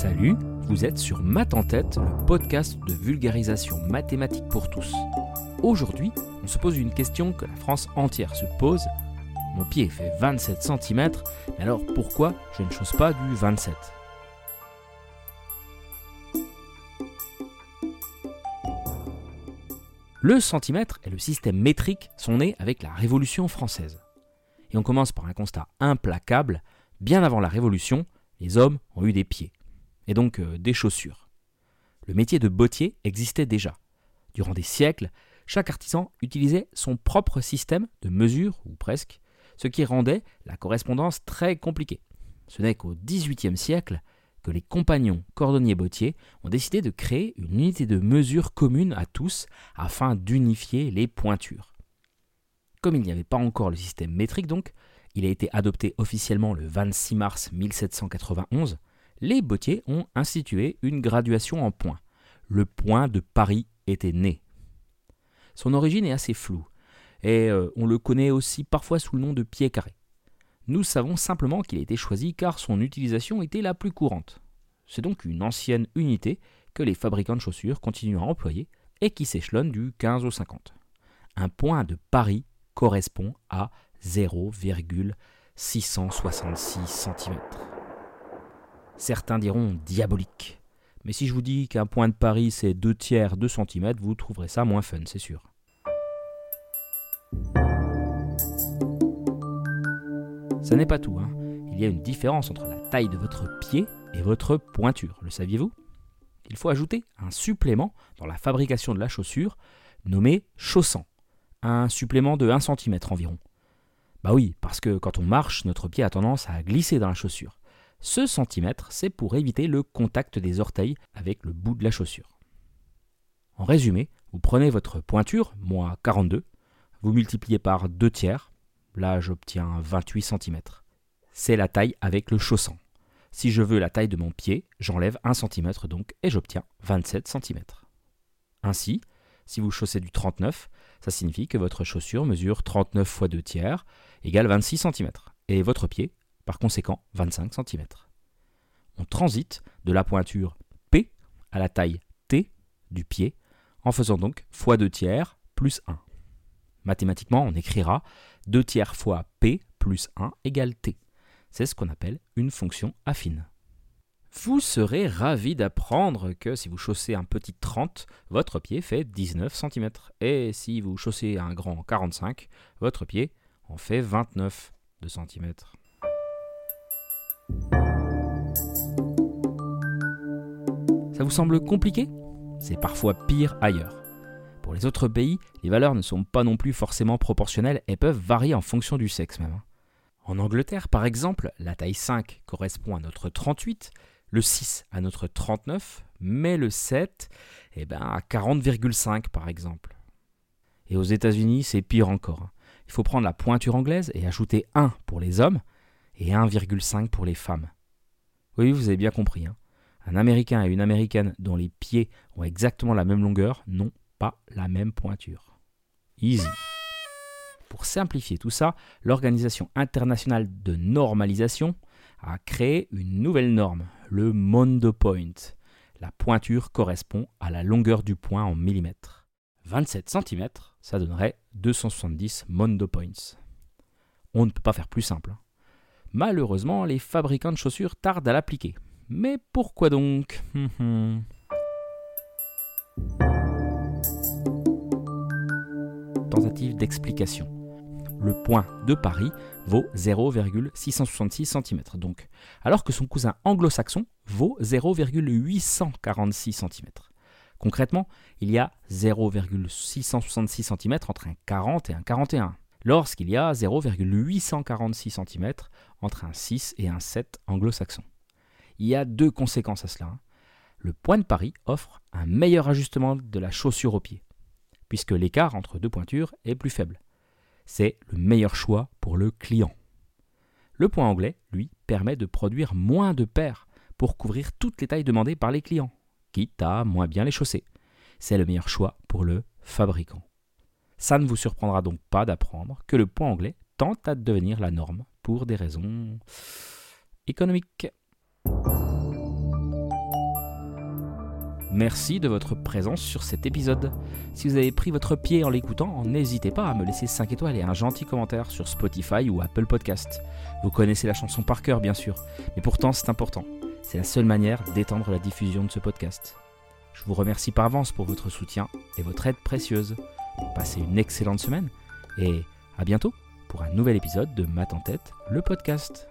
Salut, vous êtes sur Math en tête, le podcast de vulgarisation mathématique pour tous. Aujourd'hui, on se pose une question que la France entière se pose. Mon pied fait 27 cm, mais alors pourquoi je ne chausse pas du 27 Le centimètre et le système métrique sont nés avec la Révolution française. Et on commence par un constat implacable. Bien avant la Révolution, les hommes ont eu des pieds et donc euh, des chaussures. Le métier de bottier existait déjà. Durant des siècles, chaque artisan utilisait son propre système de mesure, ou presque, ce qui rendait la correspondance très compliquée. Ce n'est qu'au XVIIIe siècle que les compagnons cordonniers bottiers ont décidé de créer une unité de mesure commune à tous afin d'unifier les pointures. Comme il n'y avait pas encore le système métrique donc, il a été adopté officiellement le 26 mars 1791 les bottiers ont institué une graduation en points. Le point de Paris était né. Son origine est assez floue, et euh, on le connaît aussi parfois sous le nom de pied carré. Nous savons simplement qu'il a été choisi car son utilisation était la plus courante. C'est donc une ancienne unité que les fabricants de chaussures continuent à employer et qui s'échelonne du 15 au 50. Un point de Paris correspond à 0,666 cm. Certains diront diabolique. Mais si je vous dis qu'un point de Paris c'est 2 tiers 2 cm, vous trouverez ça moins fun, c'est sûr. Ça n'est pas tout. Hein. Il y a une différence entre la taille de votre pied et votre pointure. Le saviez-vous? Il faut ajouter un supplément dans la fabrication de la chaussure nommé chaussant. Un supplément de 1 cm environ. Bah oui, parce que quand on marche, notre pied a tendance à glisser dans la chaussure. Ce centimètre, c'est pour éviter le contact des orteils avec le bout de la chaussure. En résumé, vous prenez votre pointure, moi 42, vous multipliez par 2 tiers, là j'obtiens 28 cm. C'est la taille avec le chaussant. Si je veux la taille de mon pied, j'enlève 1 cm donc et j'obtiens 27 cm. Ainsi, si vous chaussez du 39, ça signifie que votre chaussure mesure 39 fois 2 tiers égale 26 cm et votre pied par conséquent 25 cm. On transite de la pointure P à la taille T du pied en faisant donc fois 2 tiers plus 1. Mathématiquement, on écrira 2 tiers fois P plus 1 égale T. C'est ce qu'on appelle une fonction affine. Vous serez ravi d'apprendre que si vous chaussez un petit 30, votre pied fait 19 cm. Et si vous chaussez un grand 45, votre pied en fait 29 de cm. Ça vous semble compliqué? C'est parfois pire ailleurs. Pour les autres pays, les valeurs ne sont pas non plus forcément proportionnelles et peuvent varier en fonction du sexe même. En Angleterre, par exemple, la taille 5 correspond à notre 38, le 6 à notre 39, mais le 7 eh ben, à 40,5 par exemple. Et aux États-Unis, c'est pire encore. Il faut prendre la pointure anglaise et ajouter 1 pour les hommes et 1,5 pour les femmes. Oui, vous avez bien compris. Hein. Un Américain et une Américaine dont les pieds ont exactement la même longueur n'ont pas la même pointure. Easy. Pour simplifier tout ça, l'Organisation internationale de normalisation a créé une nouvelle norme, le Mondo Point. La pointure correspond à la longueur du point en millimètres. 27 cm, ça donnerait 270 Mondo Points. On ne peut pas faire plus simple. Hein. Malheureusement, les fabricants de chaussures tardent à l'appliquer. Mais pourquoi donc? Tentative d'explication. Le point de Paris vaut 0,666 cm, donc, alors que son cousin anglo-saxon vaut 0,846 cm. Concrètement, il y a 0,666 cm entre un 40 et un 41, lorsqu'il y a 0,846 cm entre un 6 et un 7 anglo-saxon il y a deux conséquences à cela. Hein. Le point de Paris offre un meilleur ajustement de la chaussure au pied, puisque l'écart entre deux pointures est plus faible. C'est le meilleur choix pour le client. Le point anglais, lui, permet de produire moins de paires pour couvrir toutes les tailles demandées par les clients, quitte à moins bien les chausser. C'est le meilleur choix pour le fabricant. Ça ne vous surprendra donc pas d'apprendre que le point anglais tente à devenir la norme pour des raisons économiques. Merci de votre présence sur cet épisode. Si vous avez pris votre pied en l'écoutant, n'hésitez pas à me laisser 5 étoiles et un gentil commentaire sur Spotify ou Apple Podcast. Vous connaissez la chanson par cœur bien sûr, mais pourtant c'est important. C'est la seule manière d'étendre la diffusion de ce podcast. Je vous remercie par avance pour votre soutien et votre aide précieuse. Passez une excellente semaine et à bientôt pour un nouvel épisode de Mat en tête, le podcast.